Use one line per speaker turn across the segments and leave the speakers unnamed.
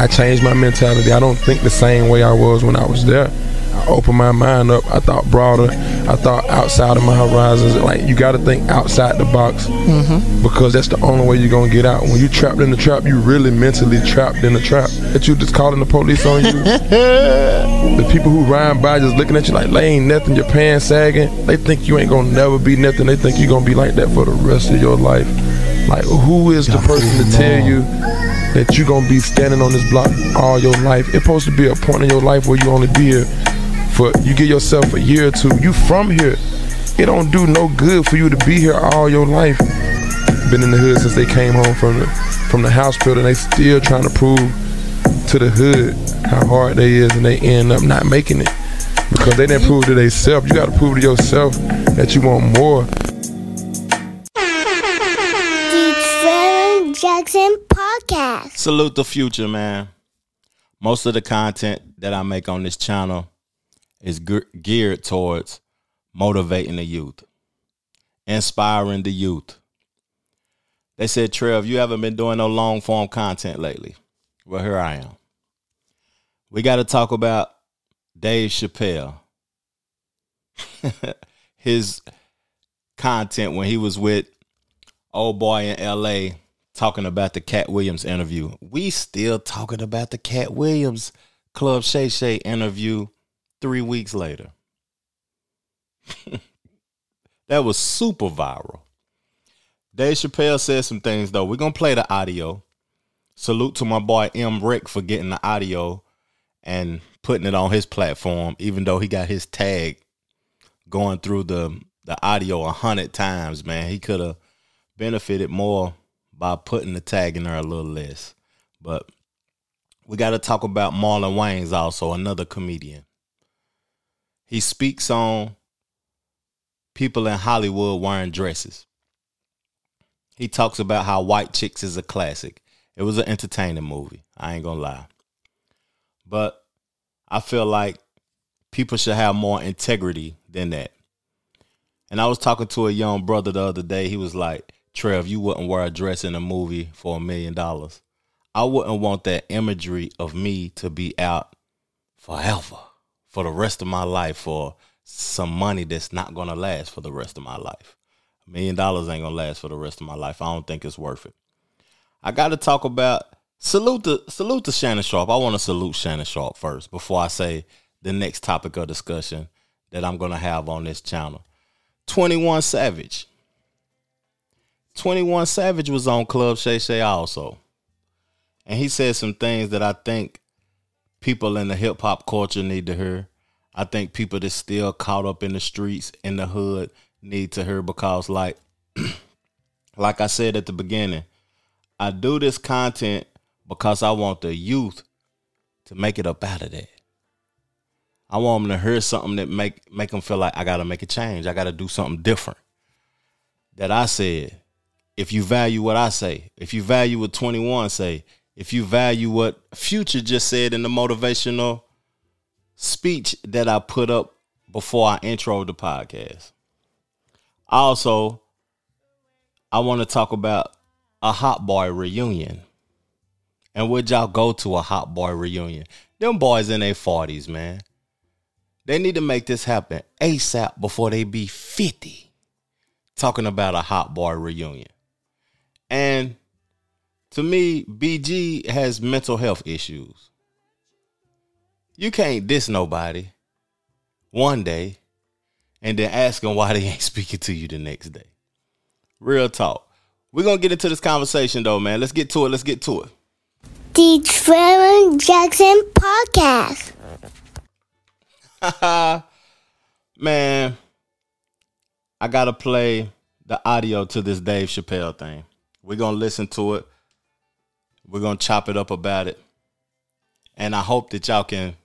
I changed my mentality. I don't think the same way I was when I was there. I opened my mind up. I thought broader. I thought outside of my horizons. Like you got to think outside the box
Mm-hmm.
because that's the only way you're gonna get out. When you trapped in the trap, you really mentally trapped in the trap. That you just calling the police on you. the people who ride by just looking at you like, they ain't nothing. Your pants sagging. They think you ain't gonna never be nothing. They think you gonna be like that for the rest of your life. Like who is the person to tell you that you're gonna be standing on this block all your life? It's supposed to be a point in your life where you only be here for you give yourself a year or two. You from here. It don't do no good for you to be here all your life. Been in the hood since they came home from the from the house building. They still trying to prove to the hood how hard they is, and they end up not making it because they didn't prove to themselves. You got to prove to yourself that you want more.
Podcast.
Salute the future, man. Most of the content that I make on this channel is ge- geared towards motivating the youth, inspiring the youth. They said, Trev, you haven't been doing no long form content lately. Well, here I am. We got to talk about Dave Chappelle. His content when he was with old boy in LA talking about the Katt Williams interview. We still talking about the Katt Williams Club Shay Shay interview three weeks later. that was super viral. Dave Chappelle said some things though. We're gonna play the audio. Salute to my boy M Rick for getting the audio and putting it on his platform, even though he got his tag going through the the audio a hundred times, man. He could have benefited more by putting the tag in a little less. But we got to talk about Marlon Wayans also, another comedian. He speaks on people in Hollywood wearing dresses. He talks about how White Chicks is a classic. It was an entertaining movie. I ain't gonna lie. But I feel like people should have more integrity than that. And I was talking to a young brother the other day. He was like, Trev, you wouldn't wear a dress in a movie for a million dollars. I wouldn't want that imagery of me to be out forever, for the rest of my life, for some money that's not gonna last for the rest of my life. A million dollars ain't gonna last for the rest of my life. I don't think it's worth it. I gotta talk about salute to salute to Shannon Sharpe. I want to salute Shannon Sharpe first before I say the next topic of discussion that I'm gonna have on this channel. 21 Savage. 21 Savage was on Club Shay Shay also. And he said some things that I think people in the hip hop culture need to hear. I think people that's still caught up in the streets in the hood need to hear because like like I said at the beginning, I do this content because I want the youth to make it up out of that. I want them to hear something that make make them feel like I got to make a change. I got to do something different. That I said, if you value what I say, if you value what 21 say, if you value what Future just said in the motivational speech that I put up before I intro the podcast. Also, I want to talk about a hot boy reunion. And would y'all go to a hot boy reunion? Them boys in their 40s, man. They need to make this happen ASAP before they be 50. Talking about a hot boy reunion. And to me, BG has mental health issues. You can't diss nobody one day and then ask them why they ain't speaking to you the next day. Real talk. We're going to get into this conversation though, man. Let's get to it. Let's get to it.
The Trevor Jackson Podcast.
Man, I got to play the audio to this Dave Chappelle thing. We're going to listen to it. We're going to chop it up about it. And I hope that y'all can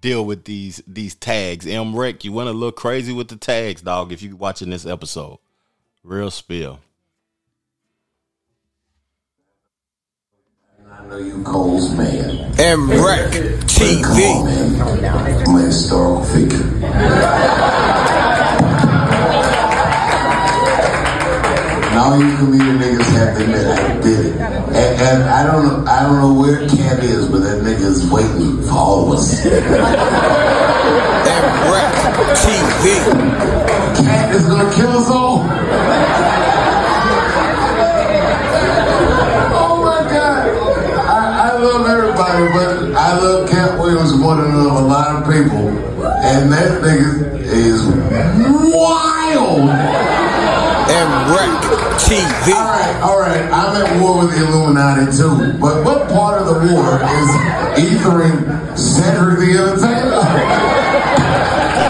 deal with these these tags. M Rick, you went a little crazy with the tags, dog, if you're watching this episode. Real spill.
I know you Cole's man.
M Rec
Come
TV.
on, man. I'm a historical figure. And all you comedian niggas have to admit I did it. And, and I don't know, I don't know where Katt is, but that nigga is waiting for all of us.
TV.
Katt is gonna kill us all. oh my god. I, I love everybody, but I love Katt Williams more than I love a lot of people. And that nigga is wild.
MREC TV.
All right, all right. I'm at war with the Illuminati too. But what part of the war is ethering Cedric the Entertainer?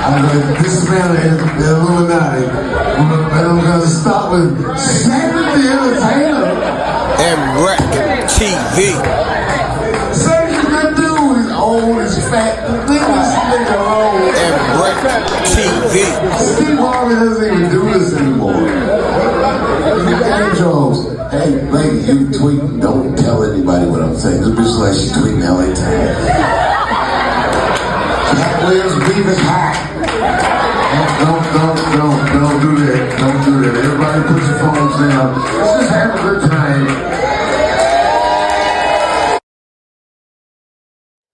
I'm going to dismantle the Illuminati, and I'm to start with Cedric the Entertainer.
MREC TV.
Cedric's a good dude. He's old, he's fat. Leave this nigga alone.
MREC TV.
Steve Harvey doesn't even do this anymore. Hey, Jones. Lady, you tweet. Don't tell anybody what I'm saying. This bitch like she tweeting LA Times. Katt Williams beef is hot. Don't, don't, don't, don't do that. Don't do that. Everybody put your phones down. Let's just have a good time.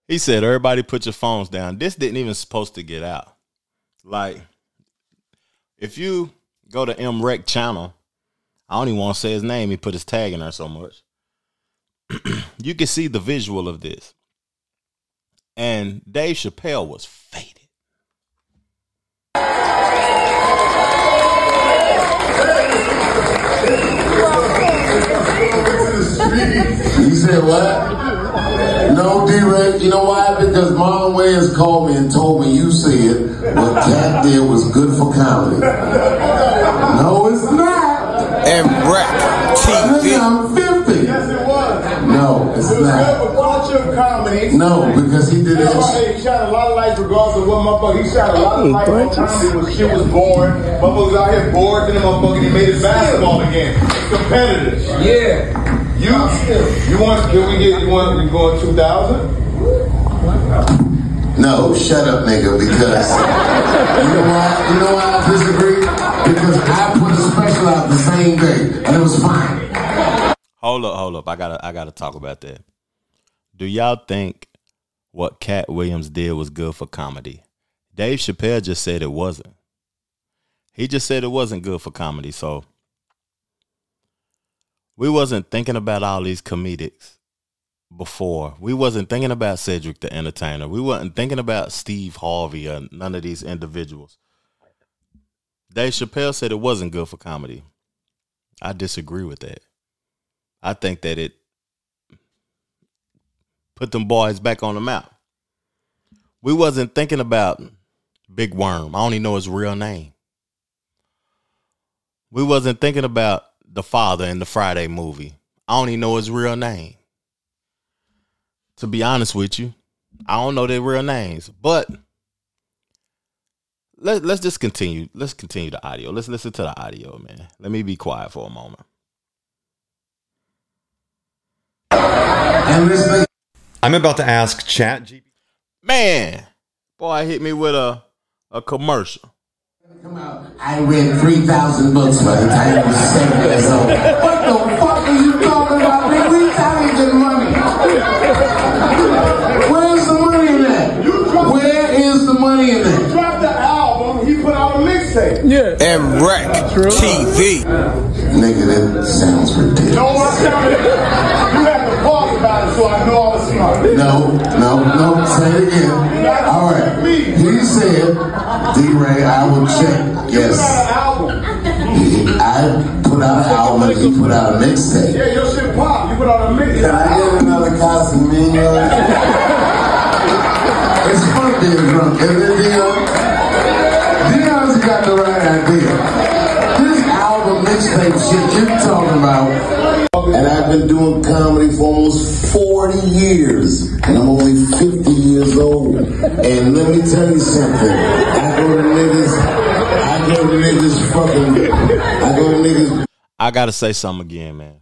He said, "Everybody, put your phones down." This didn't even supposed to get out. Like, if you go to M Rec channel, I don't even want to say his name. He put his tag in there so much. you can see the visual of this, and Dave Chappelle was faded.
He said what? No, D-Ray. You know why? Because Marlon Wayans called me and told me you said what Katt did was good for comedy. No, it's not.
MREC
Nigga,
TV.
Yes, it was.
No, it's
It was
not.
good for culture comedy.
No, because he did
That's
that
why
shit.
he shot a lot of lights regardless of what motherfucker. He shot a lot of lights on comedy when shit was boring. Motherfuckers out here bored and the motherfucker he made it basketball again. It's competitive.
Yeah.
You you want can we get you want you going two thousand?
No, shut up, nigga, because you know why? You know why I disagree? Because I put a special out the same day, and it was fine.
Hold up, hold up. I gotta I gotta talk about that. Do y'all think what Katt Williams did was good for comedy? Dave Chappelle just said it wasn't. He just said it wasn't good for comedy, so we wasn't thinking about all these comedics before. We wasn't thinking about Cedric the Entertainer. We wasn't thinking about Steve Harvey or none of these individuals. Dave Chappelle said it wasn't good for comedy. I disagree with that. I think that it put them boys back on the map. We wasn't thinking about Big Worm. I even know his real name. We wasn't thinking about the father in the Friday movie. I even know his real name. To be honest with you, I don't know their real names. But let, let's just continue. Let's continue the audio. Let's listen to the audio, man. Let me be quiet for a moment.
And this nigga
I'm about to ask Chat GPT.
Man, boy, hit me with a a commercial.
come out. I read 3,000 books by the time I was seven years old. What the fuck are you talking about. We ain't getting money. Where's the money in that? Where is the money in that?
Dropped the album, he put out a mixtape.
MREC TV.
Nigga, that sounds ridiculous.
Don't want to You have to pause about it so I know I was smart.
No, no, no, say it again. All right. He said, D-Ray, I will check. Yes.
out an album.
He- I put out an album and he put out a mixtape.
Yeah, your shit pop. You put out a mixtape.
Can I get another Casamigos? it's fun being drunk, isn't it, Dion? Dion's album shit you're talking about. And I've been doing comedy for almost 40 years. And I'm only 50 years old. And let me tell you something. I go to niggas, I go to niggas fucking, I go to niggas
I gotta say something again, man.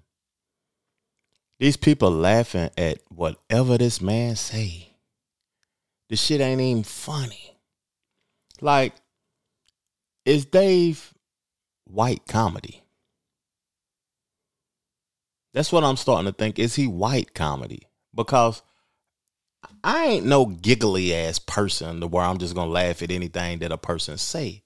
These people laughing at whatever this man say. This shit ain't even funny. Like, is Dave white comedy? That's what I'm starting to think. Is he white comedy? Because I ain't no giggly ass person to where I'm just gonna laugh at anything that a person say.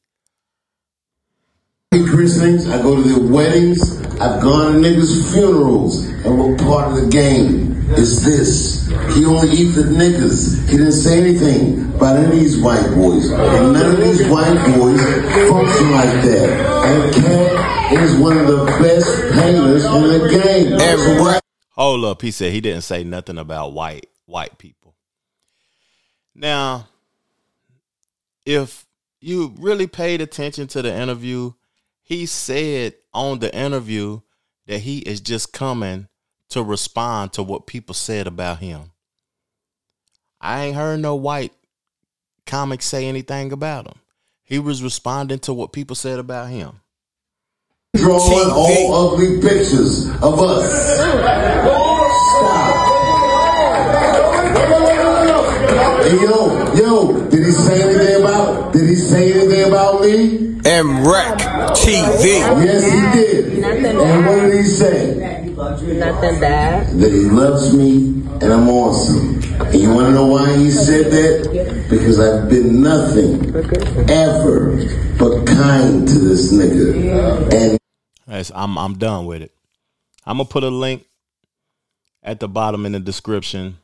Christenings, I go to their weddings, I've gone to niggas' funerals, and we're part of the game. It's this. He only eats the niggas. He didn't say anything about any of these white boys. And none of these white boys function like that. And Katt is one of the best painters in the game.
Rap.
Hold up, he said he didn't say nothing about white white people. Now, if you really paid attention to the interview, he said on the interview that he is just coming to respond to what people said about him. I ain't heard no white comics say anything about him. He was responding to what people said about him.
drawing all ugly pictures of us. Stop. Hey, yo, yo, did he say anything about, did he say anything about me?
And Rec TV.
Yes, he did.
Nothing
And what did he say?
Nothing bad.
That he loves me and I'm awesome. And you wanna know why he said that? Because I've been nothing ever but kind to this nigga. And
That's, I'm I'm done with it. I'm gonna put a link at the bottom in the description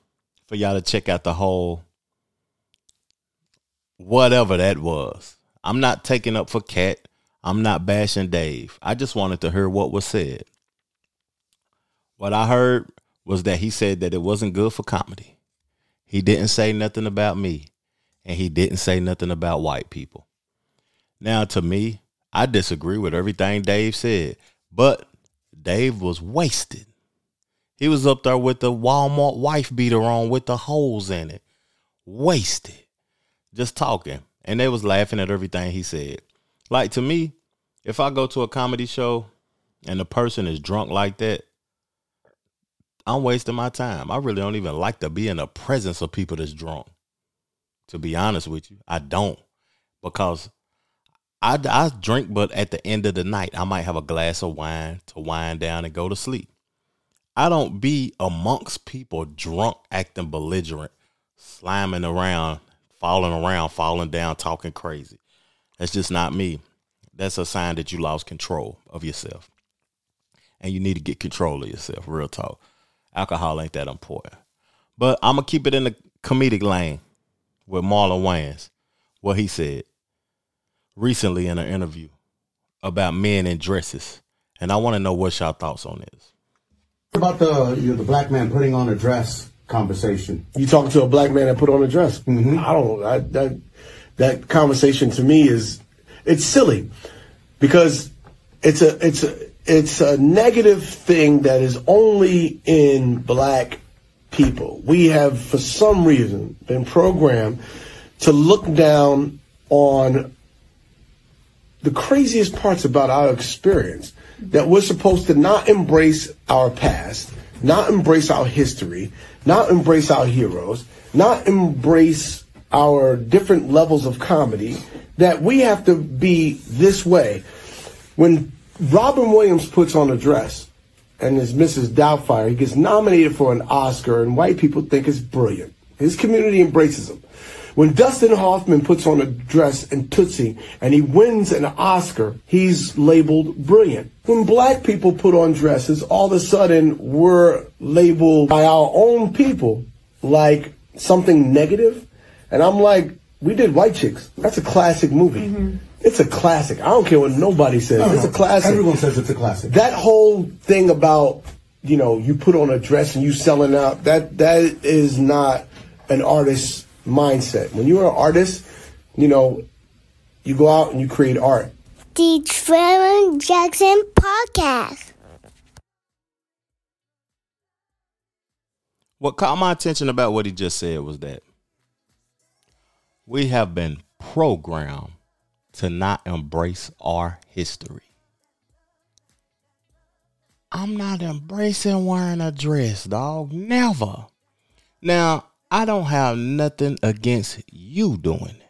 for y'all to check out the whole whatever that was. I'm not taking up for Katt. I'm not bashing Dave. I just wanted to hear what was said. What I heard was that he said that it wasn't good for comedy. He didn't say nothing about me, and he didn't say nothing about white people. Now, to me, I disagree with everything Dave said, but Dave was wasted. He was up there with the Walmart wife beater on with the holes in it, wasted, just talking, and they was laughing at everything he said. Like to me, if I go to a comedy show and the person is drunk like that, I'm wasting my time. I really don't even like to be in the presence of people that's drunk. To be honest with you, I don't because I, I drink, but at the end of the night, I might have a glass of wine to wind down and go to sleep. I don't be amongst people drunk, acting belligerent, slamming around, falling around, falling down, talking crazy. That's just not me. That's a sign that you lost control of yourself. And you need to get control of yourself, real talk. Alcohol ain't that important. But I'm going to keep it in the comedic lane with Marlon Wayans, what he said recently in an interview about men in dresses. And I want to know what y'all thoughts on this.
About the you know, the black man putting on a dress conversation.
You talking to a black man that put on a dress? Mm-hmm. I don't. I, that that conversation to me is it's silly because it's a it's a it's a negative thing that is only in black people. We have, for some reason, been programmed to look down on the craziest parts about our experience that we're supposed to not embrace our past, not embrace our history, not embrace our heroes, not embrace our different levels of comedy, that we have to be this way. When Robin Williams puts on a dress and is Mrs. Doubtfire, he gets nominated for an Oscar, and white people think it's brilliant. His community embraces him. When Dustin Hoffman puts on a dress in Tootsie and he wins an Oscar, he's labeled brilliant. When black people put on dresses, all of a sudden we're labeled by our own people like something negative. And I'm like, we did White Chicks. That's a classic movie. Mm-hmm. It's a classic. I don't care what nobody says.
No,
it's
no,
a classic.
Everyone says it's a classic.
That whole thing about you know you put on a dress and you selling out that that is not an artist's mindset. When you're an artist, you know you go out and you create art.
The Trevor Jackson Podcast.
What caught my attention about what he just said was that we have been programmed to not embrace our history. I'm not embracing wearing a dress, dog. Never. Now, I don't have nothing against you doing it.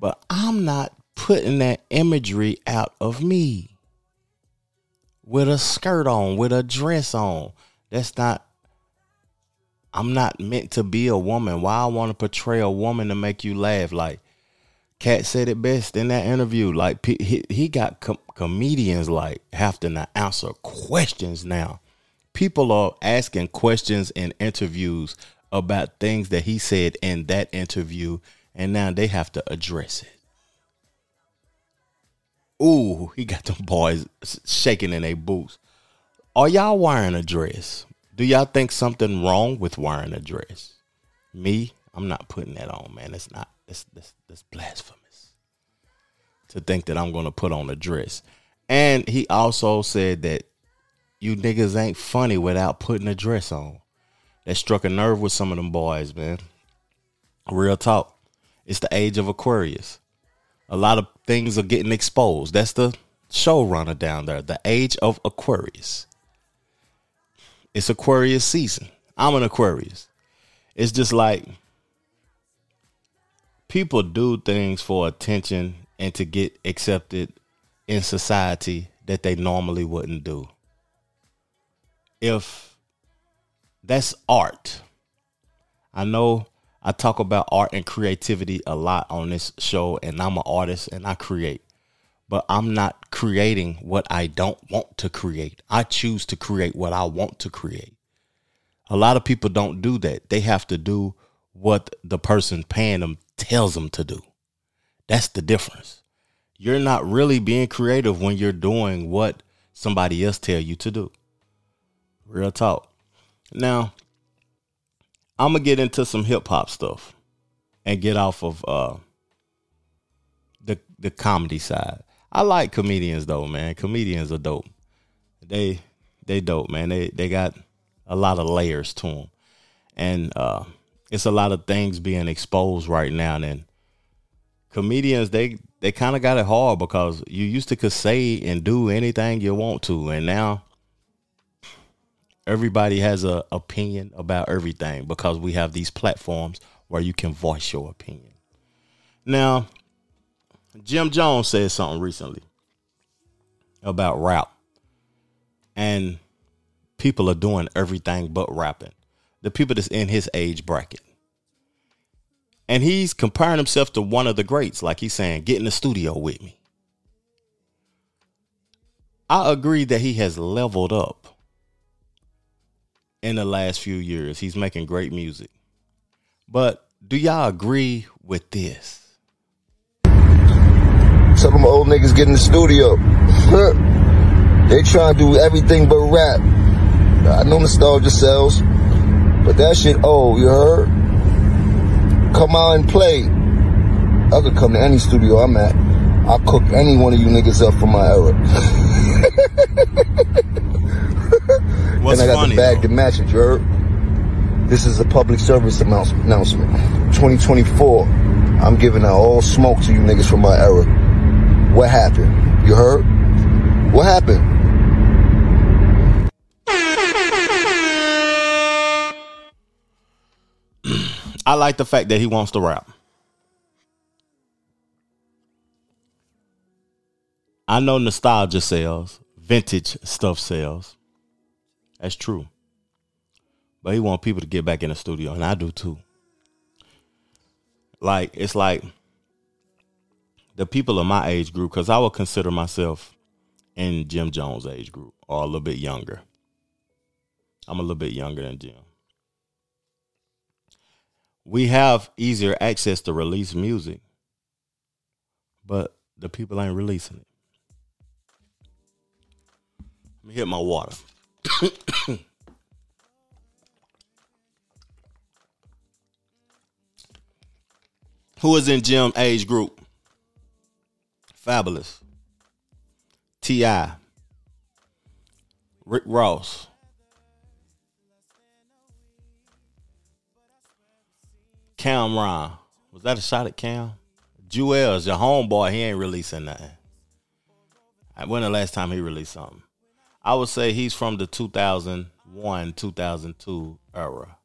But I'm not putting that imagery out of me. with a skirt on, with a dress on. That's not I'm not meant to be a woman. Why I want to portray a woman to make you laugh? Like Katt said it best in that interview. Like he, he got com- comedians like have to answer questions now. People are asking questions in interviews about things that he said in that interview, and now they have to address it. Ooh, he got them boys shaking in their boots. Are y'all wearing a dress? Do y'all think something wrong with wearing a dress? Me, I'm not putting that on, man. It's not. It's that's that's blasphemous to think that I'm going to put on a dress. And he also said that you niggas ain't funny without putting a dress on. That struck a nerve with some of them boys, man. Real talk. It's the age of Aquarius. A lot of things are getting exposed. That's the showrunner down there. The age of Aquarius. It's Aquarius season. I'm an Aquarius. It's just like people do things for attention and to get accepted in society that they normally wouldn't do. If that's art, I know I talk about art and creativity a lot on this show, and I'm an artist and I create but I'm not creating what I don't want to create. I choose to create what I want to create. A lot of people don't do that. They have to do what the person paying them tells them to do. That's the difference. You're not really being creative when you're doing what somebody else tell you to do. Real talk. Now, I'm gonna get into some hip hop stuff and get off of uh the the comedy side. I like comedians though, man. Comedians are dope. They they dope, man. They they got a lot of layers to them, and uh, it's a lot of things being exposed right now. And comedians they they kind of got it hard because you used to could say and do anything you want to, and now everybody has a opinion about everything because we have these platforms where you can voice your opinion. Now, Jim Jones said something recently about rap. And people are doing everything but rapping. The people that's in his age bracket. And he's comparing himself to one of the greats, like he's saying, get in the studio with me. I agree that he has leveled up in the last few years. He's making great music. But do y'all agree with this?
Some of my old niggas get in the studio. they try to do everything but rap. I know nostalgia sells, but that shit old, you heard? Come out and play. I could come to any studio I'm at. I'll cook any one of you niggas up from my era.
What's
and I got
funny,
the bag
though?
to match it, you heard? This is a public service announce- announcement. 2024. I'm giving out all smoke to you niggas from my era. What happened? You heard? What happened?
I like the fact that he wants to rap. I know nostalgia sells, vintage stuff sells. That's true. But he want people to get back in the studio, and I do too. Like it's like the people of my age group, because I would consider myself in Jim Jones' age group or a little bit younger. I'm a little bit younger than Jim. We have easier access to release music, but the people ain't releasing it. Let me hit my water. Who is in Jim age group? Fabolous. T.I. Rick Ross. Cam'ron. Was that a shot at Cam? Juelz, your homeboy, he ain't releasing nothing. Uh, when the last time he released something? I would say he's from the 2001, 2002 era.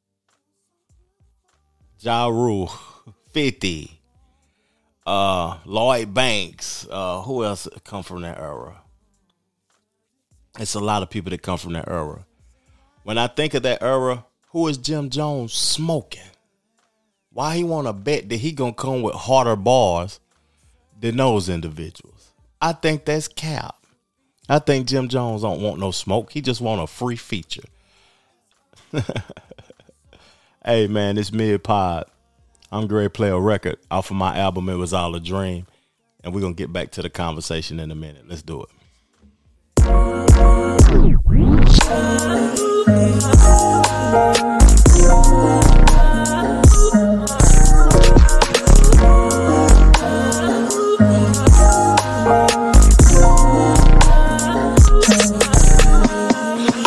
Ja Rule, 50. Uh, Lloyd Banks. Uh, who else come from that era? It's a lot of people that come from that era. When I think of that era, who is Jim Jones smoking? Why he want to bet that he gonna come with harder bars than those individuals? I think that's cap. I think Jim Jones don't want no smoke. He just want a free feature. hey man, it's mid pod. I'm Greg Play a record off of my album It Was All a Dream. And we're gonna get back to the conversation in a minute. Let's do it.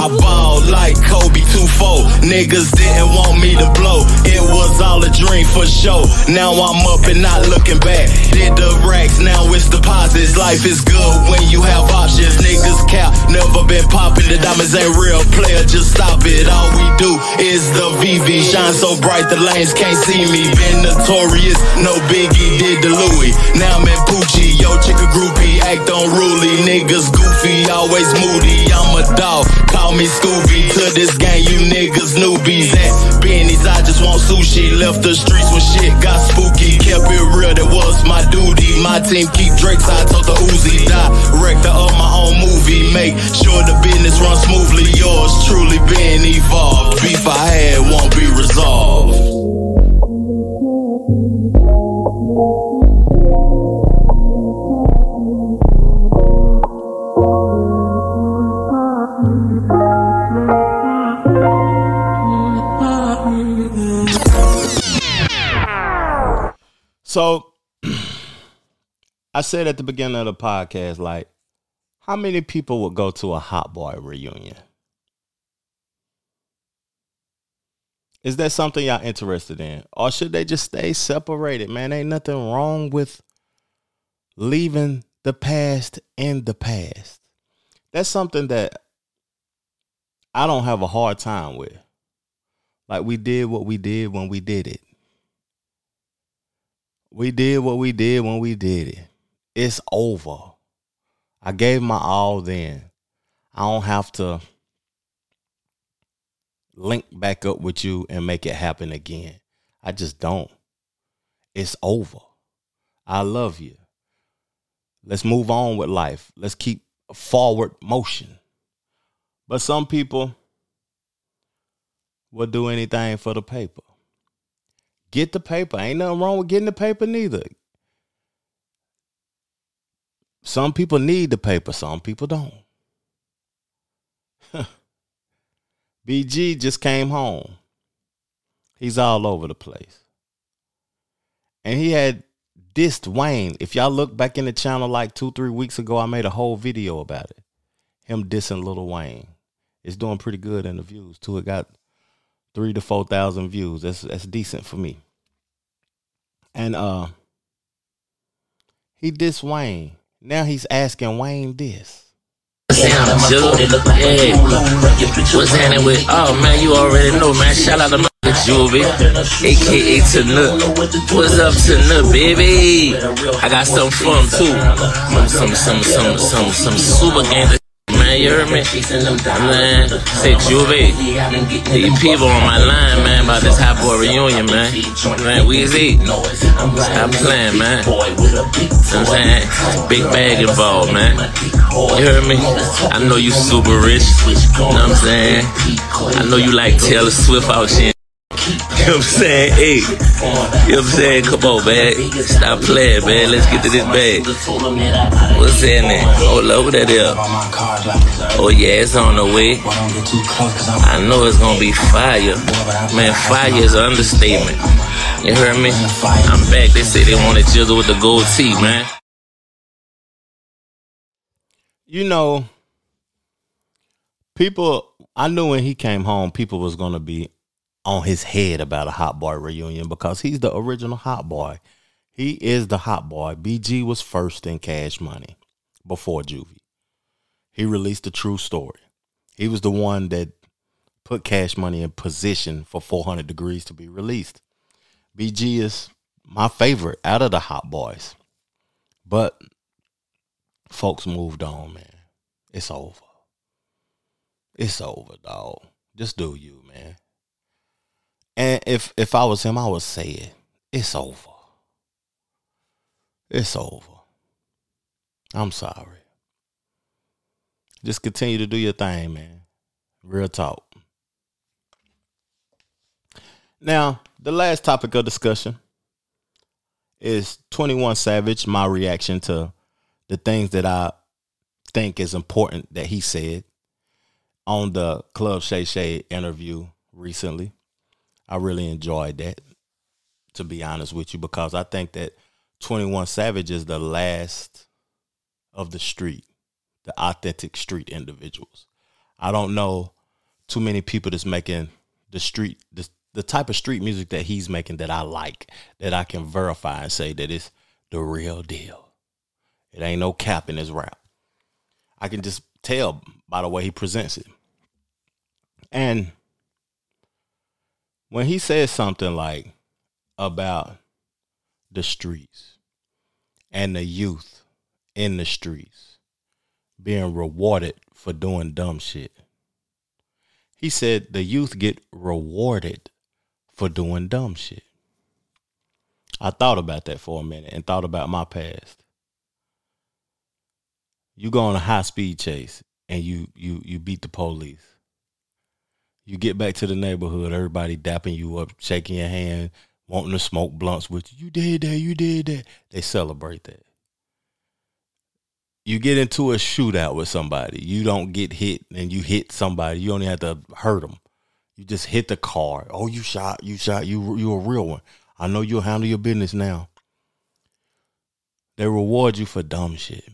I ball like Kobe 2-4. Niggas me to blow. It was all a dream for sure. Now I'm up and not looking back. Did the racks, now it's deposits. Life is good when you have options. Niggas cap, never been popping. The diamonds ain't real. Player, just stop it. All we do is the VV. Shine so bright the lanes can't see me. Been notorious, no biggie. Did the Louis. Now I'm in Poochie. Yo, chick a groupie. Act unruly. Niggas goofy, always moody. I'm a dog. Call me Scooby. To this game, you niggas newbies. At Benny's, I just want sushi. Left the streets when shit got spooky. Kept it real, that was my duty. My team keep Drake's, I told the Uzi. Director of my own movie. Make sure the business runs smoothly. Yours truly been evolved. Beef I had
I said at the beginning of the podcast, like, how many people would go to a hot boy reunion? Is that something y'all interested in? Or should they just stay separated, man? Ain't nothing wrong with leaving the past in the past. That's something that I don't have a hard time with. Like we did what we did when we did it. We did what we did when we did it. It's over. I gave my all then. I don't have to link back up with you and make it happen again. I just don't. It's over. I love you. Let's move on with life. Let's keep forward motion. But some people will do anything for the paper. Get the paper. Ain't nothing wrong with getting the paper neither. Some people need the paper, some people don't. BG just came home. He's all over the place. And he had dissed Wayne. If y'all look back in the channel like two, three weeks ago, I made a whole video about it. Him dissing Lil Wayne. It's doing pretty good in the views too. It got three to four thousand views. That's that's decent for me. And uh he dissed Wayne. Now he's asking Wayne this.
What's happening with? Oh man, you already know, man. Shout out to my Juvie, aka Tanuk. What's up, Tanuk, baby? I got for him too. Some, some, some, some, some, some super gangster. Man, you heard me? Man, say Juvie. The people on my line, man, about this hot boy reunion, man. Man, Weezy. Stop playing, man. I'm saying? Big bag involved, man. You heard me? I know you super rich. You know what I'm saying? I know you like Taylor Swift out here. Know what I'm saying? Hey, you know what I'm saying? Come on, man. Stop playing, man. Let's get to this bag. What's happening? Oh, look at that there. Oh, yeah, it's on the way. I know it's gonna be fire. Man, fire is an understatement. You heard me? I'm back. They say they want wanted Jizzle with the gold tee, man.
You know, people I knew when he came home, people was gonna be on his head about a hot boy reunion because he's the original hot boy. He is the hot boy. BG was first in cash money before Juvie. He released the true story. He was the one that put cash money in position for 400 degrees to be released. BG is my favorite out of the hot boys. But folks moved on, man. It's over.
it's over, dog. Just do you, man. And if if I was him, I would say it. It's over. It's over. I'm sorry. Just continue to do your thing, man. Real talk. Now, the last topic of discussion is 21 Savage, my reaction to the things that I think is important that he said on the Club Shay Shay interview recently. I really enjoyed that, to be honest with you, because I think that 21 Savage is the last of the street, the authentic street individuals. I don't know too many people that's making the street the, the type of street music that he's making that I like, that I can verify and say that it's the real deal. It ain't no cap in his rap. I can just tell by the way he presents it. And when he says something like about the streets and the youth in the streets being rewarded for doing dumb shit. He said the youth get rewarded for doing dumb shit. I thought about that for a minute and thought about my past. You go on a high speed chase and you you you beat the police. You get back to the neighborhood, everybody dapping you up, shaking your hand, wanting to smoke blunts with you. You did that, you did that. They celebrate that. You get into a shootout with somebody. You don't get hit and you hit somebody. You only have to hurt them. You just hit the car. Oh, you shot, you shot, you you a real one. I know you'll handle your business now. They reward you for dumb shit.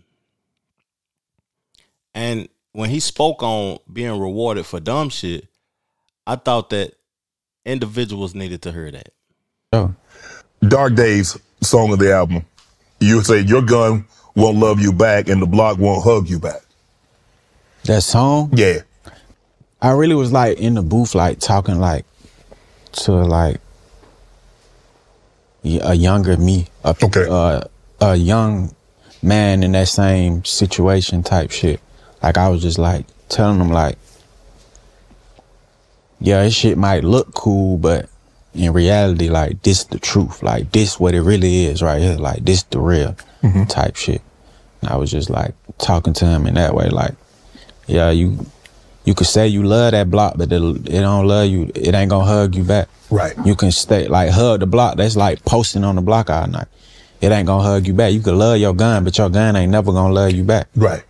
And when he spoke on being rewarded for dumb shit, I thought that individuals needed to hear that.
Oh. Dark Days song of the album. You say your gun won't love you back and the block won't hug you back.
That song?
Yeah.
I really was like in the booth, like talking like to like a younger me, a,
okay.
uh, a young man in that same situation type shit. Like I was just like telling them like, yeah, this shit might look cool, but in reality, like this is the truth. Like this what it really is right here. Like this the real
Mm-hmm.
type shit. And I was just like talking to him in that way, like, yeah, you you could say you love that block, but it, it don't love you. It ain't gonna hug you back.
Right.
You can stay like hug the block. That's like posting on the block all night. It ain't gonna hug you back. You could love your gun, but your gun ain't never gonna love you back.
Right.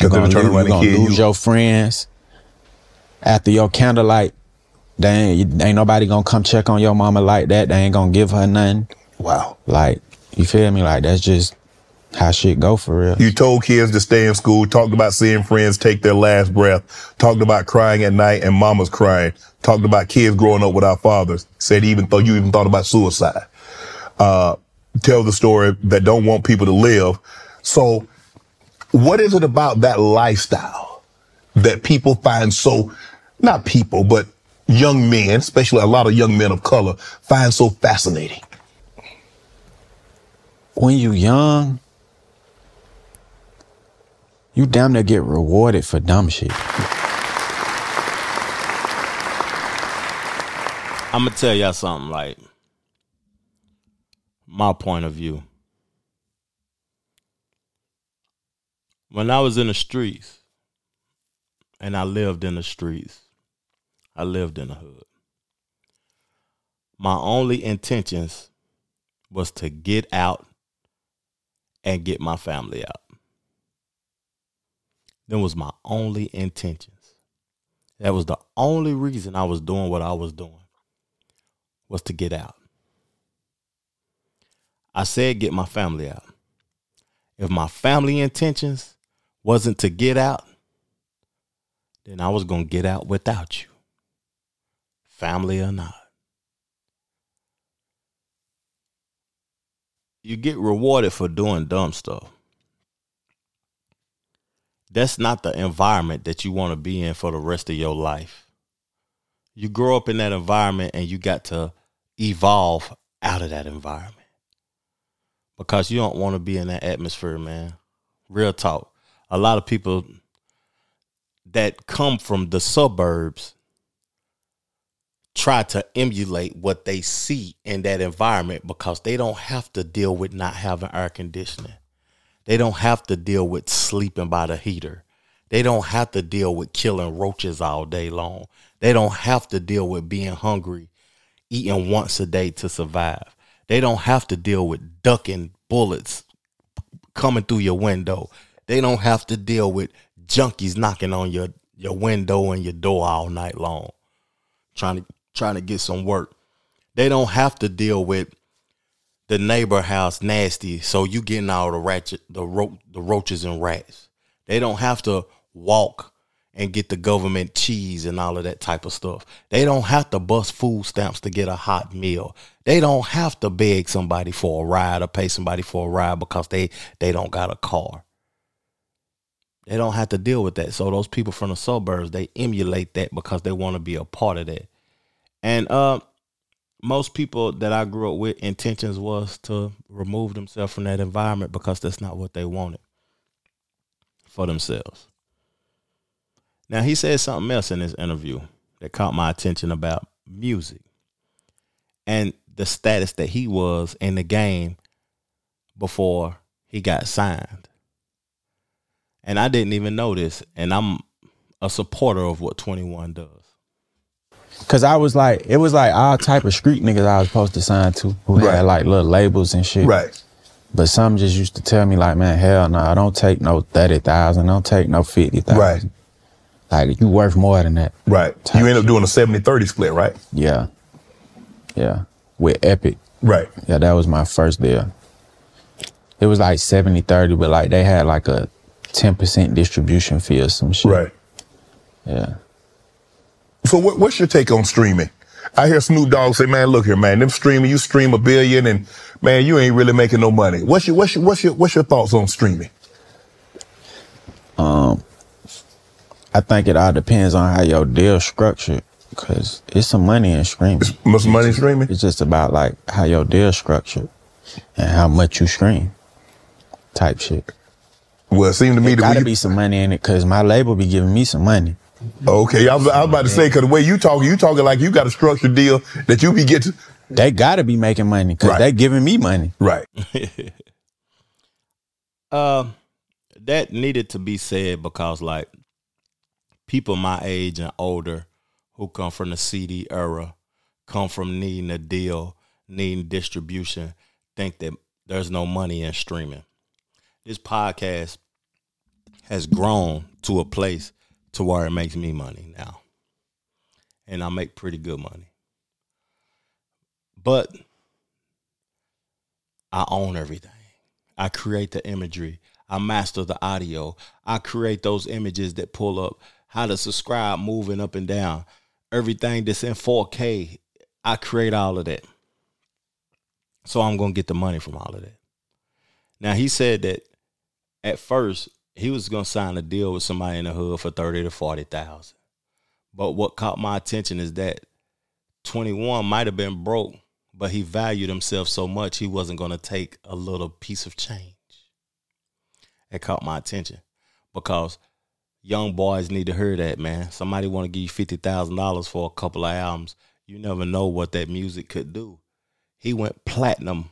You're gonna,
were trying to
lose,
run
you
and
gonna lose
you.
your friends. After your candlelight, they ain't, ain't nobody gonna come check on your mama like that. They ain't gonna give her nothing.
Wow.
Like, you feel me? Like, that's just how shit go for real.
You told kids to stay in school, talked about seeing friends take their last breath, talked about crying at night and mamas crying, talked about kids growing up without fathers, said even though you even thought about suicide. Uh, tell the story that don't want people to live. So what is it about that lifestyle that people find so, not people, but young men, especially a lot of young men of color, find so fascinating?
when you young, you damn near get rewarded for dumb shit.
I'm gonna tell y'all something like my point of view. When I was in the streets and I lived in the streets, I lived in the hood. My only intentions was to get out and get my family out. That was my only intentions. That was the only reason I was doing what I was doing was to get out. I said get my family out. If my family intentions wasn't to get out, then I was going to get out without you. Family or not. You get rewarded for doing dumb stuff. That's not the environment that you want to be in for the rest of your life. You grow up in that environment and you got to evolve out of that environment because you don't want to be in that atmosphere, man. Real talk. A lot of people that come from the suburbs try to emulate what they see in that environment because they don't have to deal with not having air conditioning. They don't have to deal with sleeping by the heater. They don't have to deal with killing roaches all day long. They don't have to deal with being hungry, eating once a day to survive. They don't have to deal with ducking bullets coming through your window. They don't have to deal with junkies knocking on your, your window and your door all night long, trying to trying to get some work. They don't have to deal with the neighbor house nasty, so you getting all the ratchet, the ro- the roaches and rats. They don't have to walk and get the government cheese and all of that type of stuff. They don't have to bust food stamps to get a hot meal. They don't have to beg somebody for a ride or pay somebody for a ride because they they don't got a car. They don't have to deal with that. So those people from the suburbs, they emulate that because they want to be a part of that. And uh most people that I grew up with intentions was to remove themselves from that environment because that's not what they wanted for themselves. Now he said something else in this interview that caught my attention about music and the status that he was in the game before he got signed. And I didn't even know this, and I'm a supporter of what 21 does.
Cause I was like, it was like all type of street niggas I was supposed to sign to who
Right.
had like little labels and shit.
Right.
But some just used to tell me like, man, hell no, I don't take no thirty thousand, don't take no fifty thousand.
Right.
Like you worth more than that.
Right. You end up doing a 70-30 split, right?
Yeah. Yeah. With Epic.
Right.
Yeah, that was my first deal. It was like 70 30, but like they had like a 10% distribution fee or some shit.
Right.
Yeah.
So what, what's your take on streaming? I hear Snoop Dogg say, "Man, look here, man. Them streaming, you stream a billion, and man, you ain't really making no money." What's your what's your what's your what's your thoughts on streaming?
Um, I think it all depends on how your deal structured, cause it's some money in streaming.
Much money in streaming.
It's just about like how your deal structured and how much you stream, type shit.
Well, it seemed to me that
gotta be some money in it, cause my label be giving me some money.
Okay, I was, I was about to say because the way you talking, you talking like you got a structured deal that you be getting.
They gotta be making money, cause
Right.
they giving me money.
Right.
Um, that needed to be said because like people my age and older who come from the CD era, come from needing a deal, needing distribution, think that there's no money in streaming. This podcast has grown to a place to where it makes me money now. And I make pretty good money. But I own everything. I create the imagery. I master the audio. I create those images that pull up how to subscribe moving up and down. Everything that's in 4K, I create all of that. So I'm going to get the money from all of that. Now he said that at first he was to sign a deal with somebody in the hood for 30 to 40,000. But what caught my attention is that 21 might have been broke, but he valued himself so much he wasn't to take a little piece of change. It caught my attention because young boys need to hear that, man. Somebody want to give you fifty thousand dollars for a couple of albums. You never know what that music could do. He went platinum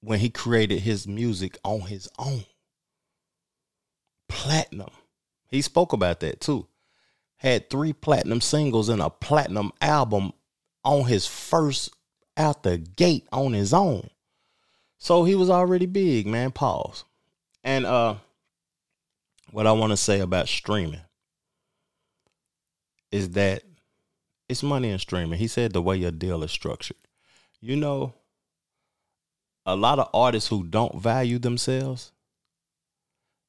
when he created his music on his own. Platinum. He spoke about that too. Had three platinum singles and a platinum album on his first out the gate on his own. So he was already big, man. Pause. And uh what I want to say about streaming is that it's money in streaming. He said the way your deal is structured. You know, a lot of artists who don't value themselves,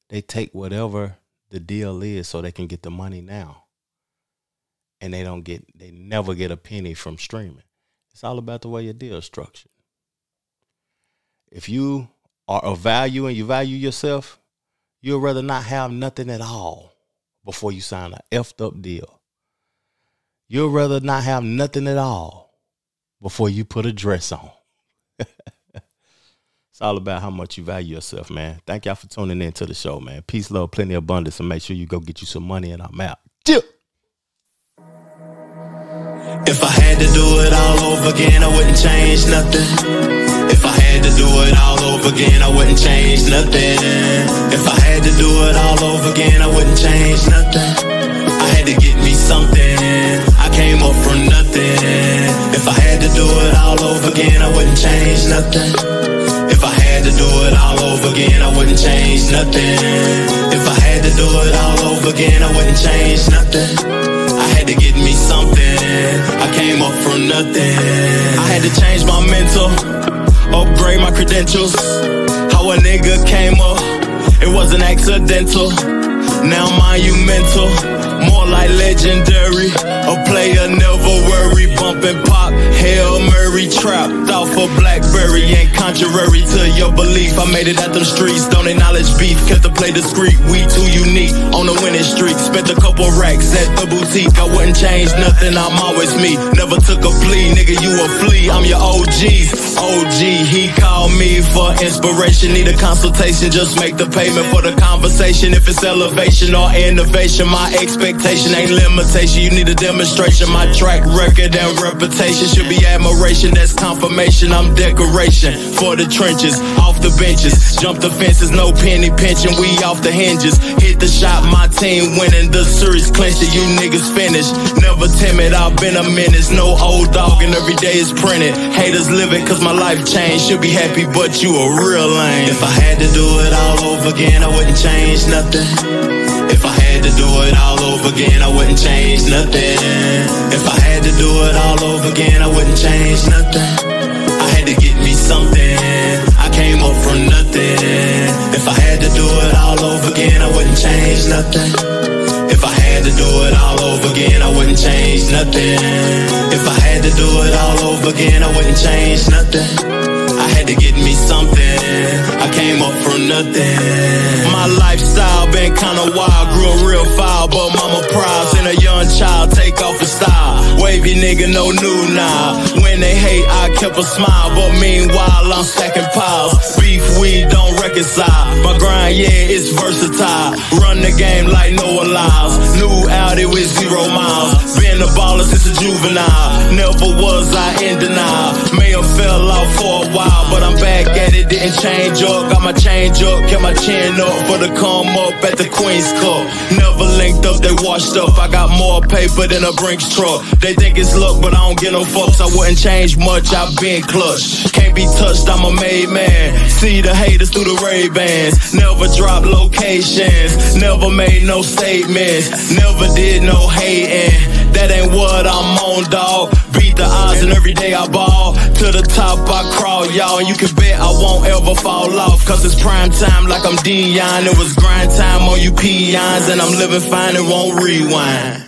they take whatever the deal is so they can get the money now. And they don't get they never get a penny from streaming. It's all about the way your deal is structured. If you are of value and you value yourself, you'd rather not have nothing at all before you sign a effed up deal. You'd rather not have nothing at all before you put a dress on. It's all about how much you value yourself, man. Thank y'all for tuning in to the show, man. Peace, love, plenty of abundance, and make sure you go get you some money and I'm out. Chill.
If I had to do it all over again, I wouldn't change nothing. If I had to do it all over again, I wouldn't change nothing. If I had to do it all over again, I wouldn't change nothing. I had to get me something. I came up from nothing. If I had to do it all over again, I wouldn't change nothing. If I had to do it all over again, I wouldn't change nothing. If I had to do it all over again, I wouldn't change nothing. I had to get me something. I came up from nothing. I had to change my mental, upgrade my credentials. How a nigga came up, it wasn't accidental. Now monumental, more like legendary. A player never worry, bumping pop, Hail Mary trapped off a Blackberry. Ain't contrary to your belief. I made it out them streets, don't acknowledge beef. Kept the play discreet, we too unique. On the winning streak, spent a couple racks at the boutique. I wouldn't change nothing, I'm always me. Never took a plea, nigga, you a flea. I'm your OG's OG. He called me for inspiration. Need a consultation, just make the payment for the conversation. If it's elevation or innovation, my expectation ain't limitation. You need a demonstration. My track record and reputation should be admiration. That's confirmation. I'm decoration for the trenches, off the benches. Jump the fences, no penny pinching. We off the hinges. Hit the shot, my team winning. The series clinched it. You niggas finished. Never timid, I've been a menace. No old dog, and every day is printed. Haters live it, cause my life changed. Should be happy, but you a real lame. If I had to do it all over again, I wouldn't change nothing. If I had to do it all over again, I wouldn't change nothing. If I had to do it all over again, I wouldn't change nothing. I had to get me something. I came up from nothing. If I had to do it all over again, I wouldn't change nothing. If I had to do it all over again, I wouldn't change nothing. If I had to do it all over again, I wouldn't change nothing. I had to get me something. I came up from nothing. My lifestyle been kinda wild, grew a real foul, but mama proud. Seen a young child take off in style. Wavy nigga, no new now. When they hate, I kept a smile, but meanwhile I'm stacking piles. Beef, we don't reconcile. My grind, yeah, it's versatile. Run the game like Noah Lyles. New Audi with zero miles. Been a baller since a juvenile. Never was I in denial. May have fell off for a while, but I'm back at it. Didn't change up. Got my change up, kept my chin up for the come up at the Queen's Cup. Never linked up, they washed up. I got more paper than a Brinks truck. They think it's luck, but I don't get no fucks. I wouldn't change much. I've been clutch. Can't be touched. I'm a made man. See the haters through the Ray Bans. Never drop locations. Never made no statements. Never did no hating. That ain't what I'm on, dog. Beat the odds and every day I ball. To the top I crawl, y'all. And you can bet I won't ever fall off. Cause it's prime time like I'm Deion. It was grind time on you peons. And I'm living fine and won't rewind.